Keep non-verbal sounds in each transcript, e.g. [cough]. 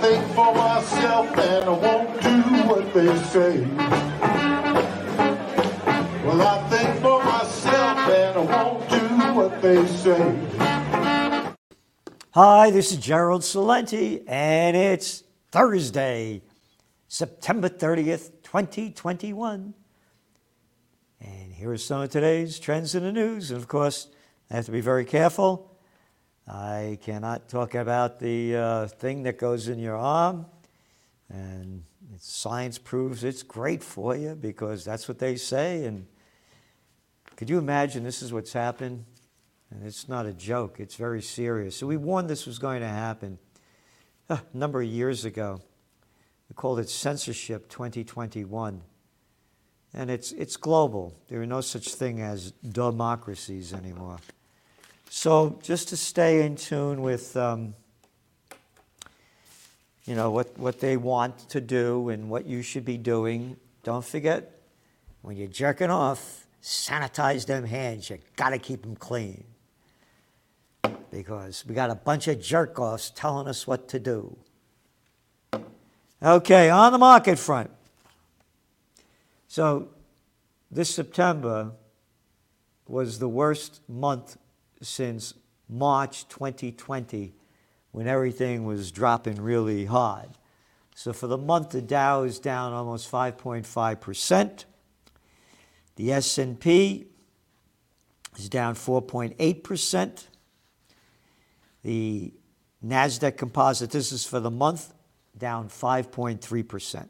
think for myself and I won't do what they say. Well, I think for myself and I won't do what they say. Hi, this is Gerald Celente, and it's Thursday, September 30th, 2021. And here are some of today's trends in the news. And of course, I have to be very careful. I cannot talk about the uh, thing that goes in your arm. And science proves it's great for you because that's what they say. And could you imagine this is what's happened? And it's not a joke, it's very serious. So we warned this was going to happen a number of years ago. We called it Censorship 2021. And it's, it's global. There are no such thing as democracies anymore. So just to stay in tune with, um, you know, what, what they want to do and what you should be doing, don't forget, when you're jerking off, sanitize them hands. You got to keep them clean. Because we got a bunch of jerk offs telling us what to do. Okay, on the market front. So this September was the worst month since March 2020 when everything was dropping really hard. So for the month the Dow is down almost 5.5%. The S&P is down 4.8%. The Nasdaq Composite this is for the month down 5.3%.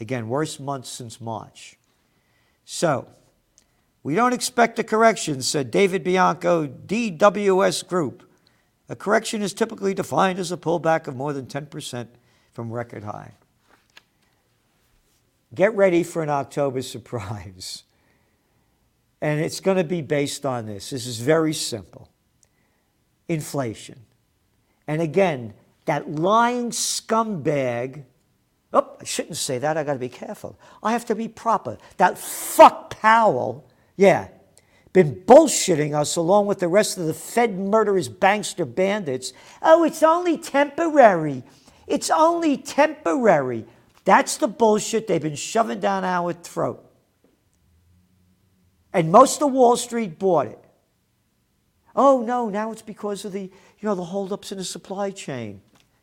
Again, worst month since March. So, we don't expect a correction, said David Bianco, DWS Group. A correction is typically defined as a pullback of more than 10% from record high. Get ready for an October [laughs] surprise. And it's going to be based on this. This is very simple inflation. And again, that lying scumbag Oh, I shouldn't say that. I got to be careful. I have to be proper. That fuck Powell, yeah, been bullshitting us along with the rest of the Fed murderers, bankster bandits. Oh, it's only temporary. It's only temporary. That's the bullshit they've been shoving down our throat. And most of Wall Street bought it. Oh no, now it's because of the, you know, the holdups in the supply chain.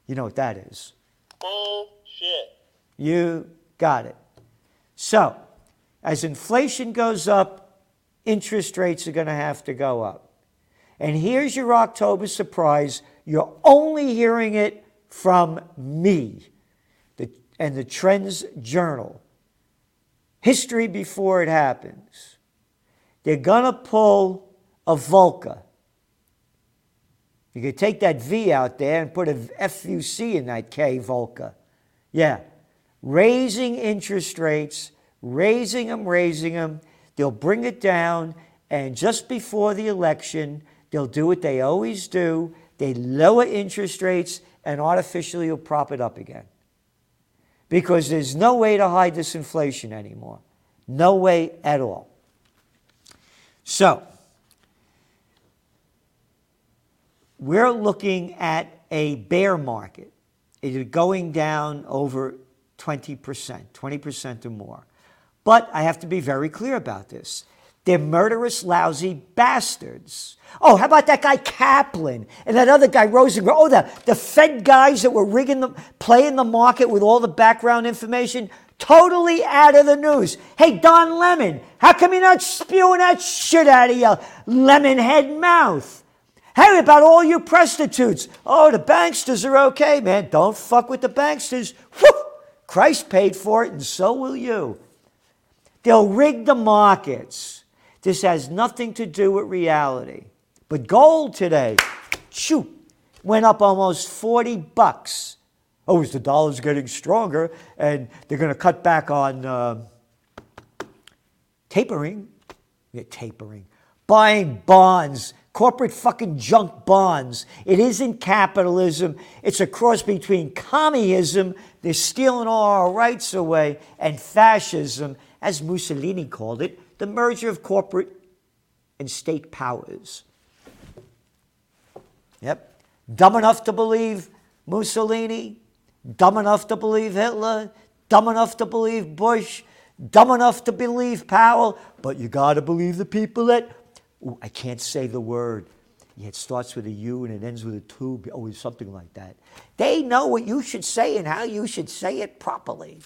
You know what that is. Bullshit. You got it. So, as inflation goes up, interest rates are going to have to go up. And here's your October surprise. You're only hearing it from me the, and the Trends Journal. History before it happens. They're going to pull a Volcker. You could take that V out there and put a FUC in that K, Volcker. Yeah raising interest rates, raising them, raising them. They'll bring it down, and just before the election, they'll do what they always do they lower interest rates and artificially will prop it up again. Because there's no way to hide this inflation anymore. No way at all. So, we're looking at a bear market. It is going down over 20%, 20% or more. But I have to be very clear about this. They're murderous, lousy bastards. Oh, how about that guy Kaplan and that other guy Rosenberg? Oh, the, the Fed guys that were rigging the, playing the market with all the background information, totally out of the news. Hey, Don Lemon, how come you're not spewing that shit out of your lemon head mouth? Hey, about all you prostitutes. Oh, the banksters are okay, man. Don't fuck with the banksters. Whew. Christ paid for it, and so will you. They'll rig the markets. This has nothing to do with reality. But gold today, shoot, went up almost 40 bucks. Oh, is the dollar's getting stronger and they're going to cut back on uh, tapering? Yeah, tapering. Buying bonds corporate fucking junk bonds. It isn't capitalism. It's a cross between communism, they're stealing all our rights away, and fascism, as Mussolini called it, the merger of corporate and state powers. Yep. Dumb enough to believe Mussolini? dumb enough to believe Hitler, dumb enough to believe Bush, dumb enough to believe Powell, but you got to believe the people that, ooh, I can't say the word. Yeah, it starts with a U and it ends with a two, always something like that. They know what you should say and how you should say it properly.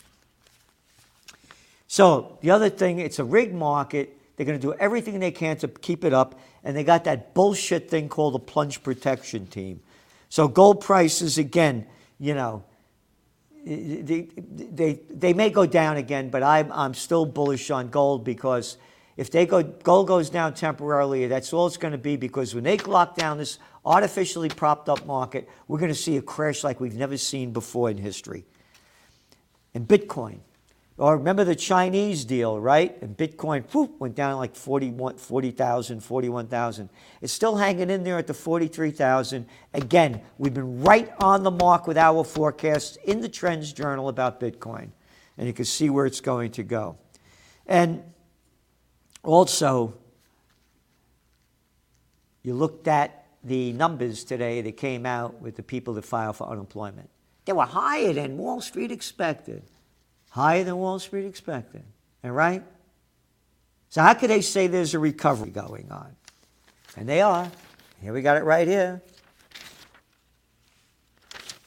So the other thing, it's a rig market. They're going to do everything they can to keep it up, and they got that bullshit thing called the plunge protection team. So gold prices again, you know, they, they, they may go down again, but I'm, I'm still bullish on gold because if they go, gold goes down temporarily, that's all it's going to be because when they lock down this artificially propped up market, we're going to see a crash like we've never seen before in history. And Bitcoin, or remember the Chinese deal, right? And Bitcoin whoop, went down like 40,000, 40, 41,000. It's still hanging in there at the 43,000. Again, we've been right on the mark with our forecasts in the Trends Journal about Bitcoin. And you can see where it's going to go. And also, you looked at the numbers today that came out with the people that filed for unemployment. They were higher than Wall Street expected higher than Wall Street expected. All right? So, how could they say there's a recovery going on? And they are. Here we got it right here.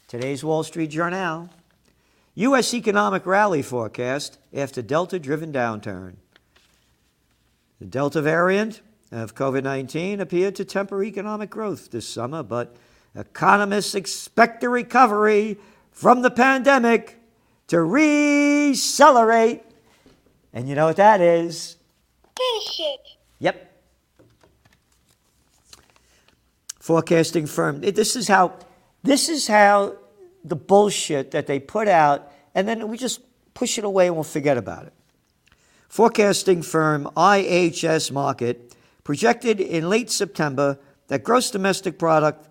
Today's Wall Street Journal. U.S. economic rally forecast after Delta driven downturn. The Delta variant of COVID 19 appeared to temper economic growth this summer, but economists expect a recovery from the pandemic to recelerate. And you know what that is? Bullshit. Yep. Forecasting firm. This is how this is how the bullshit that they put out, and then we just push it away and we'll forget about it. Forecasting firm IHS Markit projected in late September that gross domestic product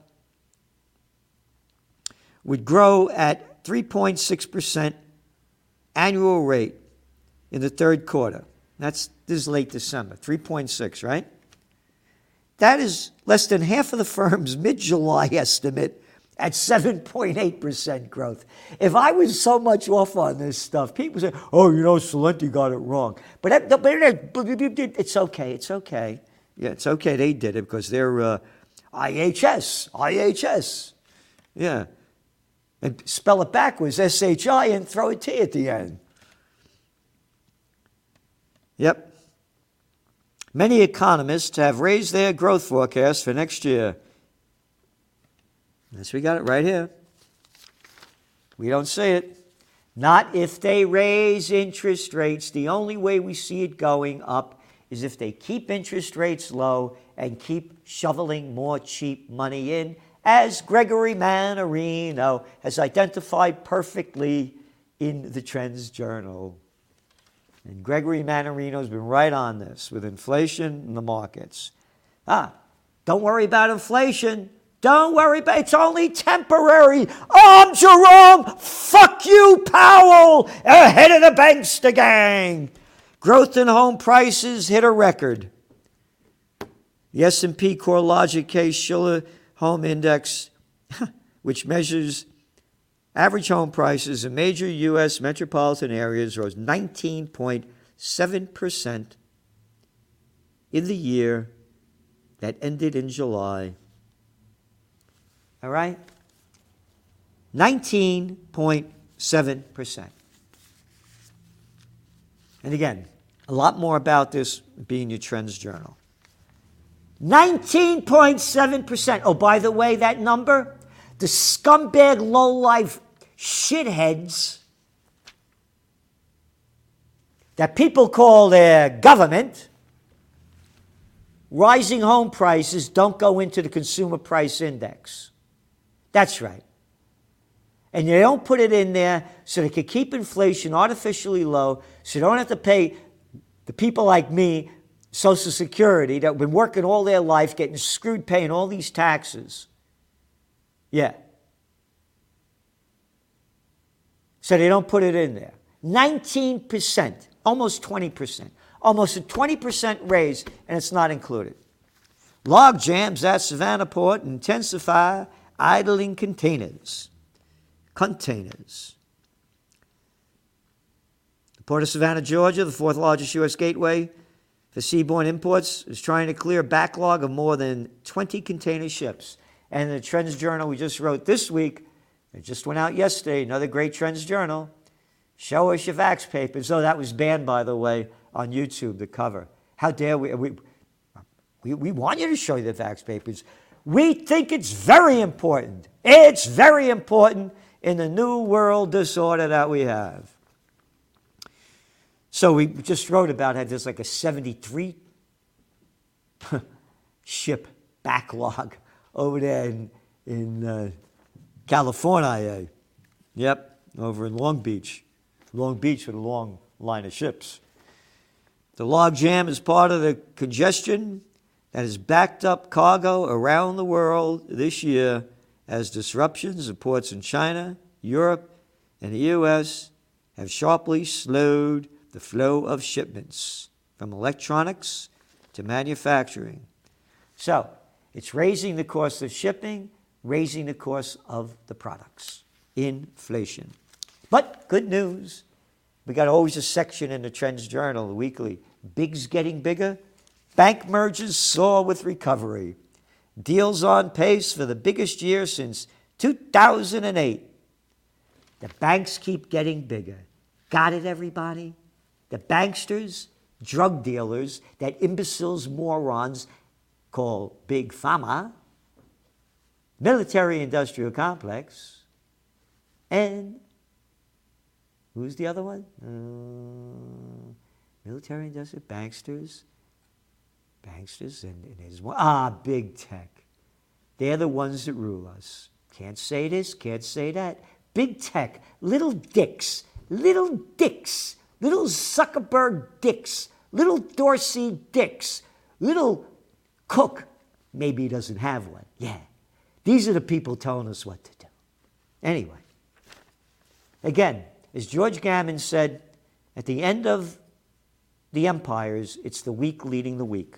would grow at 3.6% annual rate in the third quarter. That's this is late December, 3.6, right? That is less than half of the firm's [laughs] mid-July estimate at 7.8% growth. If I was so much off on this stuff, people say, oh, you know, Celente got it wrong. But, but it's okay. It's okay. Yeah, it's okay they did it because they're uh, IHS, IHS. Yeah. And spell it backwards, S H I, and throw a T at the end. Yep. Many economists have raised their growth forecast for next year. Yes, we got it right here. We don't see it. Not if they raise interest rates. The only way we see it going up is if they keep interest rates low and keep shoveling more cheap money in as Gregory Mannarino has identified perfectly in the Trends Journal. And Gregory Mannarino has been right on this with inflation in the markets. Ah, don't worry about inflation. Don't worry about it's only temporary. I'm Jerome. Fuck you, Powell. Ahead of the bankster gang. Growth in home prices hit a record. The S&P CoreLogic Case Shiller Home Index, [laughs] which measures average home prices in major U.S. metropolitan areas, rose 19.7% in the year that ended in July. All right? 19.7%. And again, a lot more about this being your Trends Journal. 19.7%. Oh, by the way, that number, the scumbag, low-life shitheads that people call their government, rising home prices don't go into the consumer price index. That's right. And they don't put it in there so they can keep inflation artificially low, so they don't have to pay the people like me Social Security that have been working all their life, getting screwed paying all these taxes. Yeah. So they don't put it in there. 19%, almost 20%, almost a 20% raise, and it's not included. Log jams at Savannah Port intensify idling containers. containers. The Port of Savannah, Georgia, the fourth largest U.S. gateway for seaborne imports, is trying to clear a backlog of more than 20 container ships. And the Trends Journal we just wrote this week, it just went out yesterday, another great Trends Journal. Show us your fax papers. Oh, that was banned, by the way, on YouTube, the cover. How dare we? We, we, we want you to show you the fax papers. We think it's very important. It's very important in the new world disorder that we have. So we just wrote about how there's like a 73 [laughs] ship backlog over there in, in uh, California. Yep, over in Long Beach. Long Beach with a long line of ships. The log jam is part of the congestion that has backed up cargo around the world this year as disruptions of ports in China, Europe, and the U.S. have sharply slowed the flow of shipments from electronics to manufacturing. So, it's raising the cost of shipping, raising the cost of the products. Inflation. But good news. We got always a section in the Trends Journal, the weekly. Big's getting bigger. Bank mergers soar with recovery. Deals on pace for the biggest year since 2008. The banks keep getting bigger. Got it, everybody? The banksters, drug dealers, that imbeciles, morons call Big Pharma, military industrial complex, and who's the other one? Uh, military industrial banksters, banksters, and, and there's one. Ah, big tech. They're the ones that rule us. Can't say this, can't say that. Big tech, little dicks, little dicks, little Zuckerberg dicks, little Dorsey dicks, little Cook. Maybe he doesn't have one. Yeah. These are the people telling us what to do. Anyway, again, as George Gammon said, at the end of the empires, it's the weak leading the weak.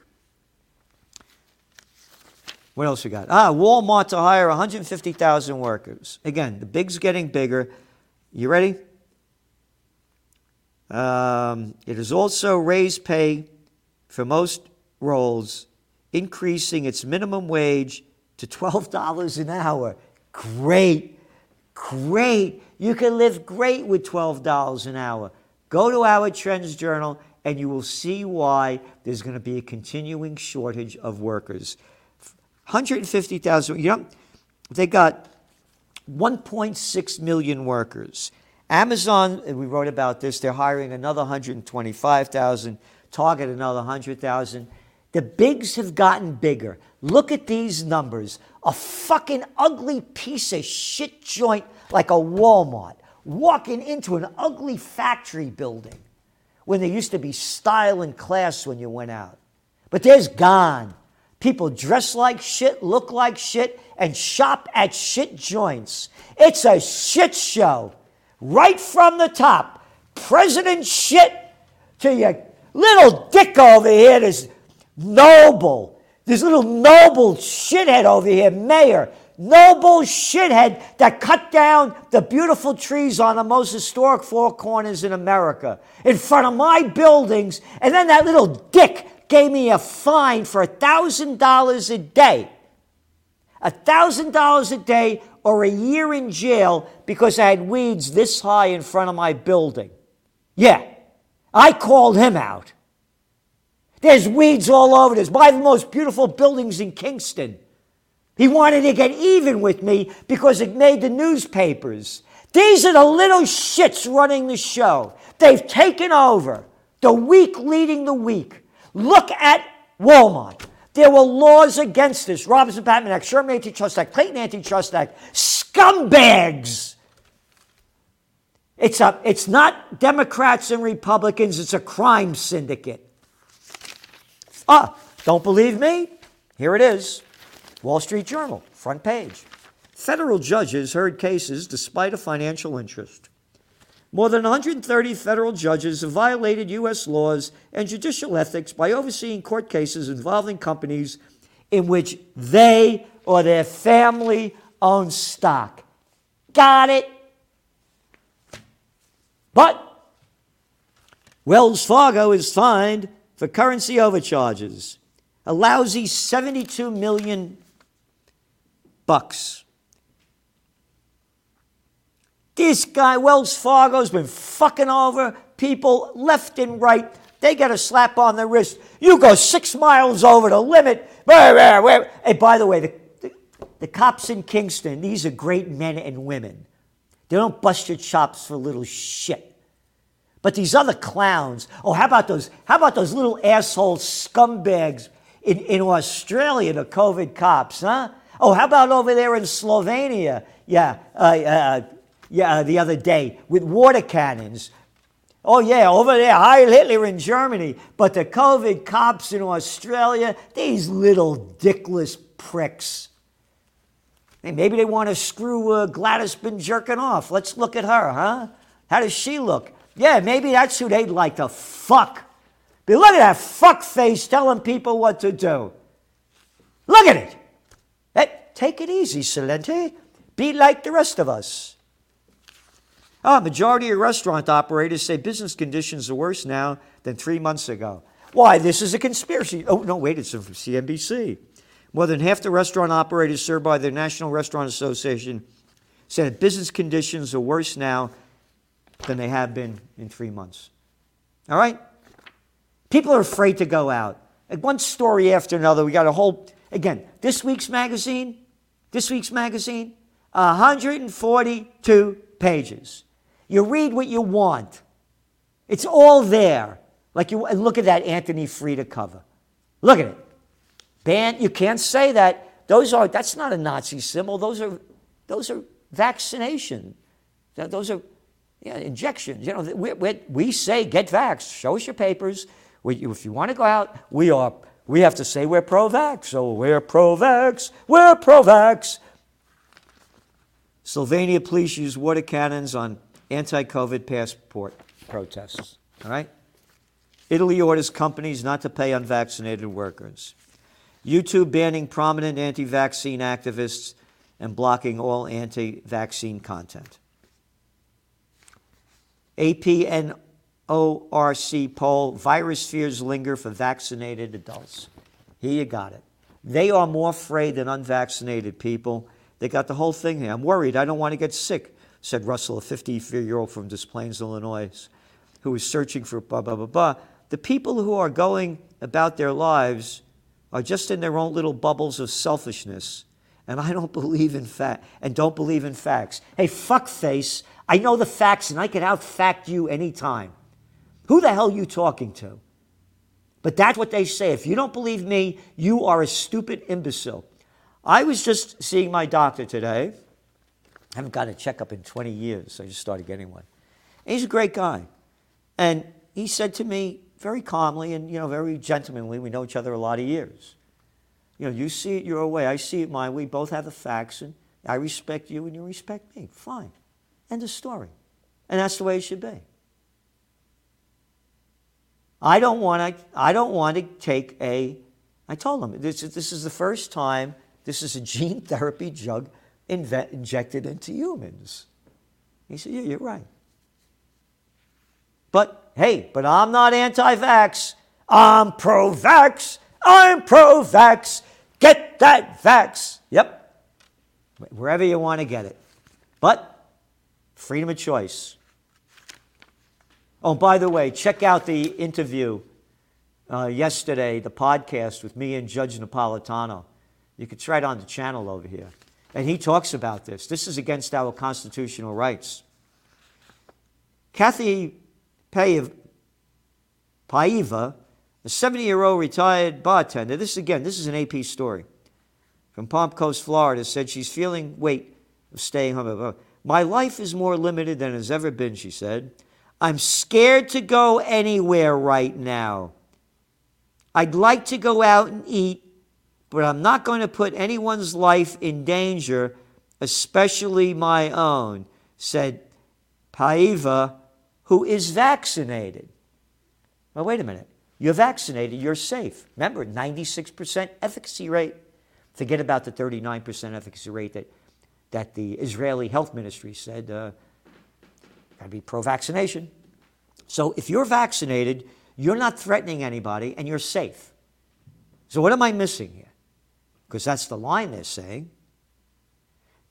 What else we got? Ah, Walmart to hire 150,000 workers. Again, the big's getting bigger. You ready? Um, it has also raised pay for most roles, increasing its minimum wage to $12 an hour. Great, great. You can live great with $12 an hour. Go to our Trends Journal and you will see why there's going to be a continuing shortage of workers. 150,000, you know, they got 1.6 million workers. Amazon, we wrote about this, they're hiring another 125,000, Target another 100,000. The bigs have gotten bigger. Look at these numbers. A fucking ugly piece of shit joint like a Walmart walking into an ugly factory building when there used to be style and class when you went out. But there's gone. People dress like shit, look like shit, and shop at shit joints. It's a shit show right from the top. President shit to your little dick over here, this noble, this little noble shithead over here, mayor, noble shithead that cut down the beautiful trees on the most historic four corners in America in front of my buildings, and then that little dick gave me a fine for a $1,000 a day. A $1,000 a day or a year in jail because I had weeds this high in front of my building. Yeah, I called him out. There's weeds all over this. By the most beautiful buildings in Kingston. He wanted to get even with me because it made the newspapers. These are the little shits running the show. They've taken over. The weak leading the weak. Look at Walmart. There were laws against this. Robinson Patman Act, Sherman Antitrust Act, Clayton Antitrust Act. Scumbags! It's, a, it's not Democrats and Republicans, it's a crime syndicate. Ah, don't believe me? Here it is Wall Street Journal, front page. Federal judges heard cases despite a financial interest. More than 130 federal judges have violated U.S. laws and judicial ethics by overseeing court cases involving companies in which they or their family own stock. Got it? But Wells Fargo is fined for currency overcharges. A lousy 72 million bucks. This guy, Wells Fargo's been fucking over people left and right. They get a slap on the wrist. You go six miles over the limit. Hey, by the way, the, the, the cops in Kingston, these are great men and women. They don't bust your chops for little shit. But these other clowns, oh, how about those, how about those little asshole scumbags in, in Australia, the COVID cops, huh? Oh, how about over there in Slovenia? Yeah, uh, uh, yeah, the other day with water cannons. Oh, yeah, over there, Heil Hitler in Germany. But the COVID cops in Australia, these little dickless pricks. Hey, maybe they want to screw uh, Gladys been jerking off. Let's look at her, huh? How does she look? Yeah, maybe that's who they'd like to fuck. But look at that fuck face telling people what to do. Look at it. Hey, take it easy, Celente. Be like the rest of us. Ah, majority of restaurant operators say business conditions are worse now than three months ago. Why? This is a conspiracy. Oh, no, wait, it's from CNBC. More than half the restaurant operators served by the National Restaurant Association said business conditions are worse now than they have been in three months. All right? People are afraid to go out. One story after another. We got a whole, again, this week's magazine, this week's magazine, 142 pages. You read what you want. It's all there. Like you look at that Anthony Freda cover. Look at it. Ban, you can't say that. Those are that's not a Nazi symbol. Those are those are vaccination. Those are yeah, injections. You know, we, we, we say get vax. Show us your papers. We, if you want to go out, we are. We have to say we're pro-vax. So we're pro-vax. We're pro-vax. Slovenia police use water cannons on anti-COVID passport protests. All right. Italy orders companies not to pay unvaccinated workers. YouTube banning prominent anti-vaccine activists and blocking all anti-vaccine content. AP-NORC poll virus fears linger for vaccinated adults. Here you got it. They are more afraid than unvaccinated people. They got the whole thing here. I'm worried. I don't want to get sick, said Russell, a 54 year old from Des Plaines, Illinois, who was searching for blah, blah, blah, blah. The people who are going about their lives are just in their own little bubbles of selfishness. And I don't [laughs] believe in fact and don't believe in facts. Hey, fuckface, I know the facts and I can outfact you anytime. Who the hell are you talking to? But that's what they say. If you don't believe me, you are a stupid imbecile. I was just seeing my doctor today. I haven't got a checkup in 20 years, so I just started getting one. And he's a great guy. And he said to me very calmly and you know very gentlemanly, we know each other a lot of years. You know, you see it your way, I see it mine. We both have the facts, and I respect you and you respect me. Fine. End of story. And that's the way it should be. I don't want to, I don't want to take a, I told him, this, this is the first time this is a gene [laughs] therapy drug inve- injected into humans. He said, yeah, you're right. But hey, but I'm not anti vax. I'm pro vax. I'm pro vax. Get that vax. Yep. Wherever you want to get it. But Freedom of choice. Oh, by the way, check out the interview uh, yesterday, the podcast with me and Judge Napolitano. You can try it on the channel over here. And he talks about this. This is against our constitutional rights. Kathy Paiva, a 70 year old retired bartender, this again, this is an AP story from Palm Coast, Florida, said she's feeling weight of staying home. My life is more limited than it has ever been, she said. I'm scared to go anywhere right now. I'd like to go out and eat, but I'm not going to put anyone's life in danger, especially my own, said Paiva, who is vaccinated. Well, wait a minute. You're vaccinated, you're safe. Remember, 96% efficacy rate. Forget about the 39% efficacy rate that that the Israeli health ministry said uh, got to be pro vaccination. So if you're vaccinated, you're not threatening anybody and you're safe. So what am I missing here? Because that's the line they're saying.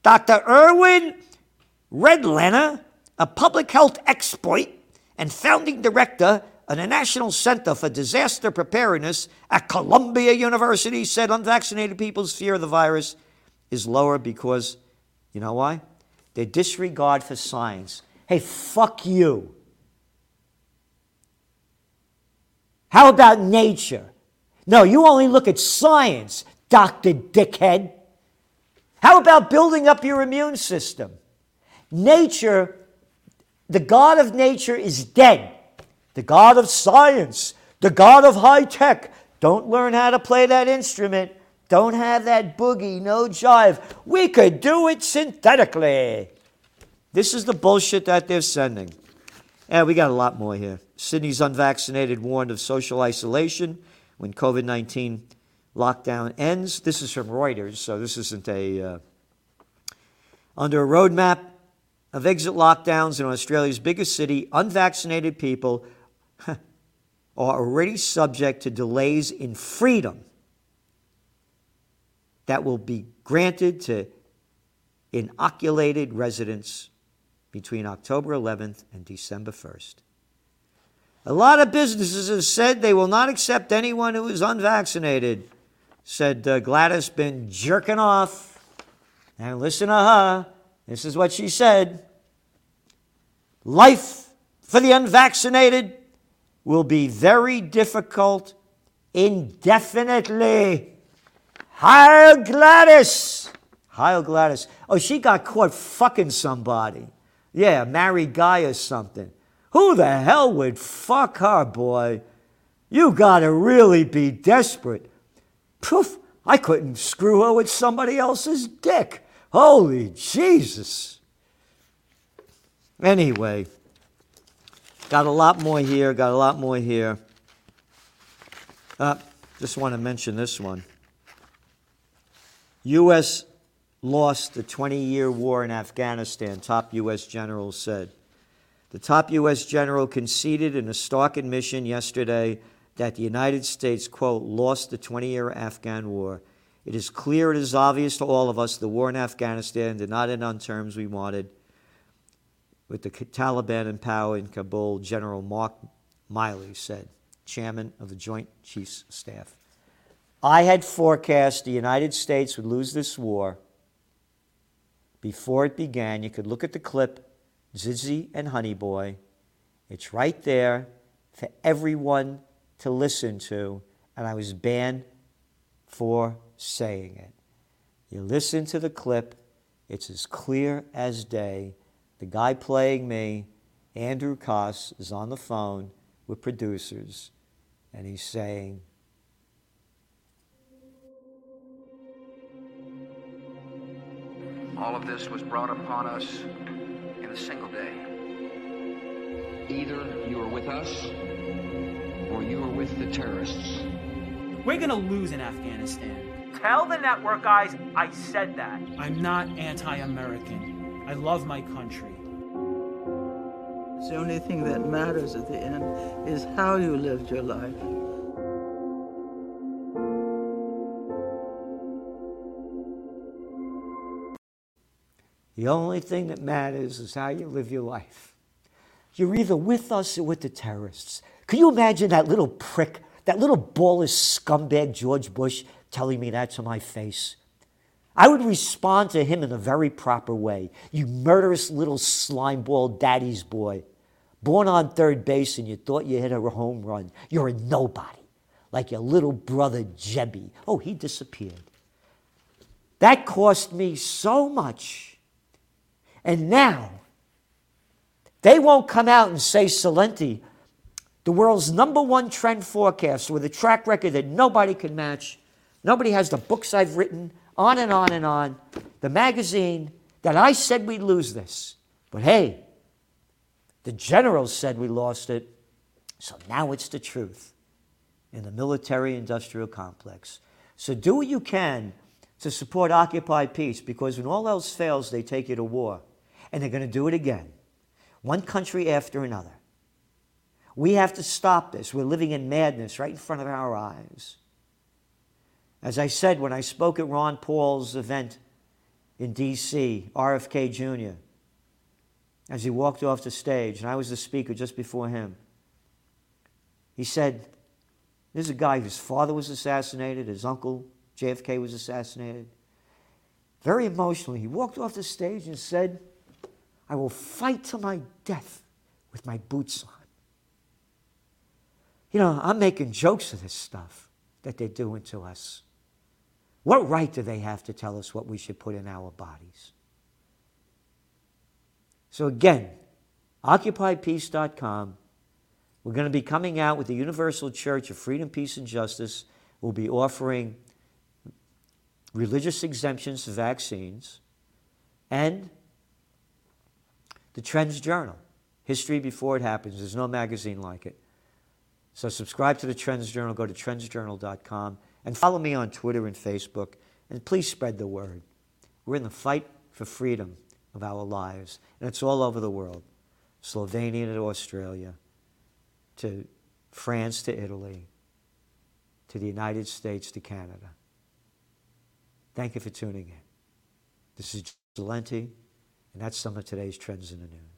Dr. Irwin Redlener, a public health expert and founding director of the National Center for Disaster Preparedness at Columbia University, said unvaccinated people's fear of the virus is lower because, you know why? Their disregard for science. Hey, fuck you. How about nature? No, you only look at science, Dr. Dickhead. How about building up your immune system? Nature, the God of nature is dead. The God of science, the God of high tech, don't learn how to play that instrument. Don't have that boogie, no jive. We could do it synthetically. This is the bullshit that they're sending. And we got a lot more here. Sydney's unvaccinated warned of social isolation when COVID 19 lockdown ends. This is from Reuters, so this isn't a. Uh, under a roadmap of exit lockdowns in Australia's biggest city, unvaccinated people [laughs] are already subject to delays in freedom that will be granted to inoculated residents between October 11th and December 1st. A lot of businesses have said they will not accept anyone who is unvaccinated, said uh, Gladys been jerking off. And listen to her. This is what she said. Life for the unvaccinated will be very difficult indefinitely. Heil Gladys! Heil Gladys. Oh, she got caught fucking somebody. Yeah, married guy or something. Who the hell would fuck her, boy? You gotta really be desperate. Poof, I couldn't screw her with somebody else's dick. Holy Jesus. Anyway, got a lot more here, got a lot more here. Uh, just want to mention this one. U.S. lost the 20 year war in Afghanistan, top U.S. general said. The top U.S. general conceded in a stark admission yesterday that the United States, quote, lost the 20 year Afghan war. It is clear, it is obvious to all of us, the war in Afghanistan did not end on terms we wanted. With the Taliban in power in Kabul, General Mark Milley said, chairman of the Joint Chiefs Staff. I had forecast the United States would lose this war before it began. You could look at the clip Zizi and Honey Boy. It's right there for everyone to listen to, and I was banned for saying it. You listen to the clip, it's as clear as day. The guy playing me, Andrew Koss, is on the phone with producers, and he's saying, All of this was brought upon us in a single day. Either you are with us or you are with the terrorists. We're gonna lose in Afghanistan. Tell the network guys I said that. I'm not anti American. I love my country. The only thing that matters at the end is how you lived your life. The only thing that matters is how you live your life. You're either with us or with the terrorists. Can you imagine that little prick, that little ballless scumbag George Bush telling me that to my face? I would respond to him in a very proper way. You murderous little slimeball daddy's boy. Born on third base and you thought you hit a home run. You're a nobody. Like your little brother Jebby. Oh, he disappeared. That cost me so much. And now, they won't come out and say Celente, the world's number one trend forecast with a track record that nobody can match. Nobody has the books I've written, on and on and on. The magazine that I said we'd lose this. But hey, the generals said we lost it. So now it's the truth in the military industrial complex. So do what you can to support Occupy Peace because when all else fails, they take you to war. And they're going to do it again. one country after another. We have to stop this. We're living in madness right in front of our eyes. As I said when I spoke at Ron Paul's event in D.C., RFK Jr., as he walked off the stage, and I was the speaker just before him, he said, There's a guy whose father was assassinated, his uncle JFK was assassinated. Very emotionally, he walked off the stage and said, I will fight to my death with my boots on. You know, I'm making jokes of this stuff that they're doing to us. What right do they have to tell us what we should put in our bodies? So, again, OccupyPeace.com. We're going to be coming out with the Universal Church of Freedom, Peace, and Justice. We'll be offering religious exemptions to vaccines and the Trends Journal, History Before It Happens. There's no magazine like it. So subscribe to the Trends Journal, go to trendsjournal.com, and follow me on Twitter and Facebook, and please spread the word. We're in the fight for freedom of our lives, and it's all over the world Slovenia to Australia, to France to Italy, to the United States to Canada. Thank you for tuning in. This is Celente, and that's some of today's trends in the news.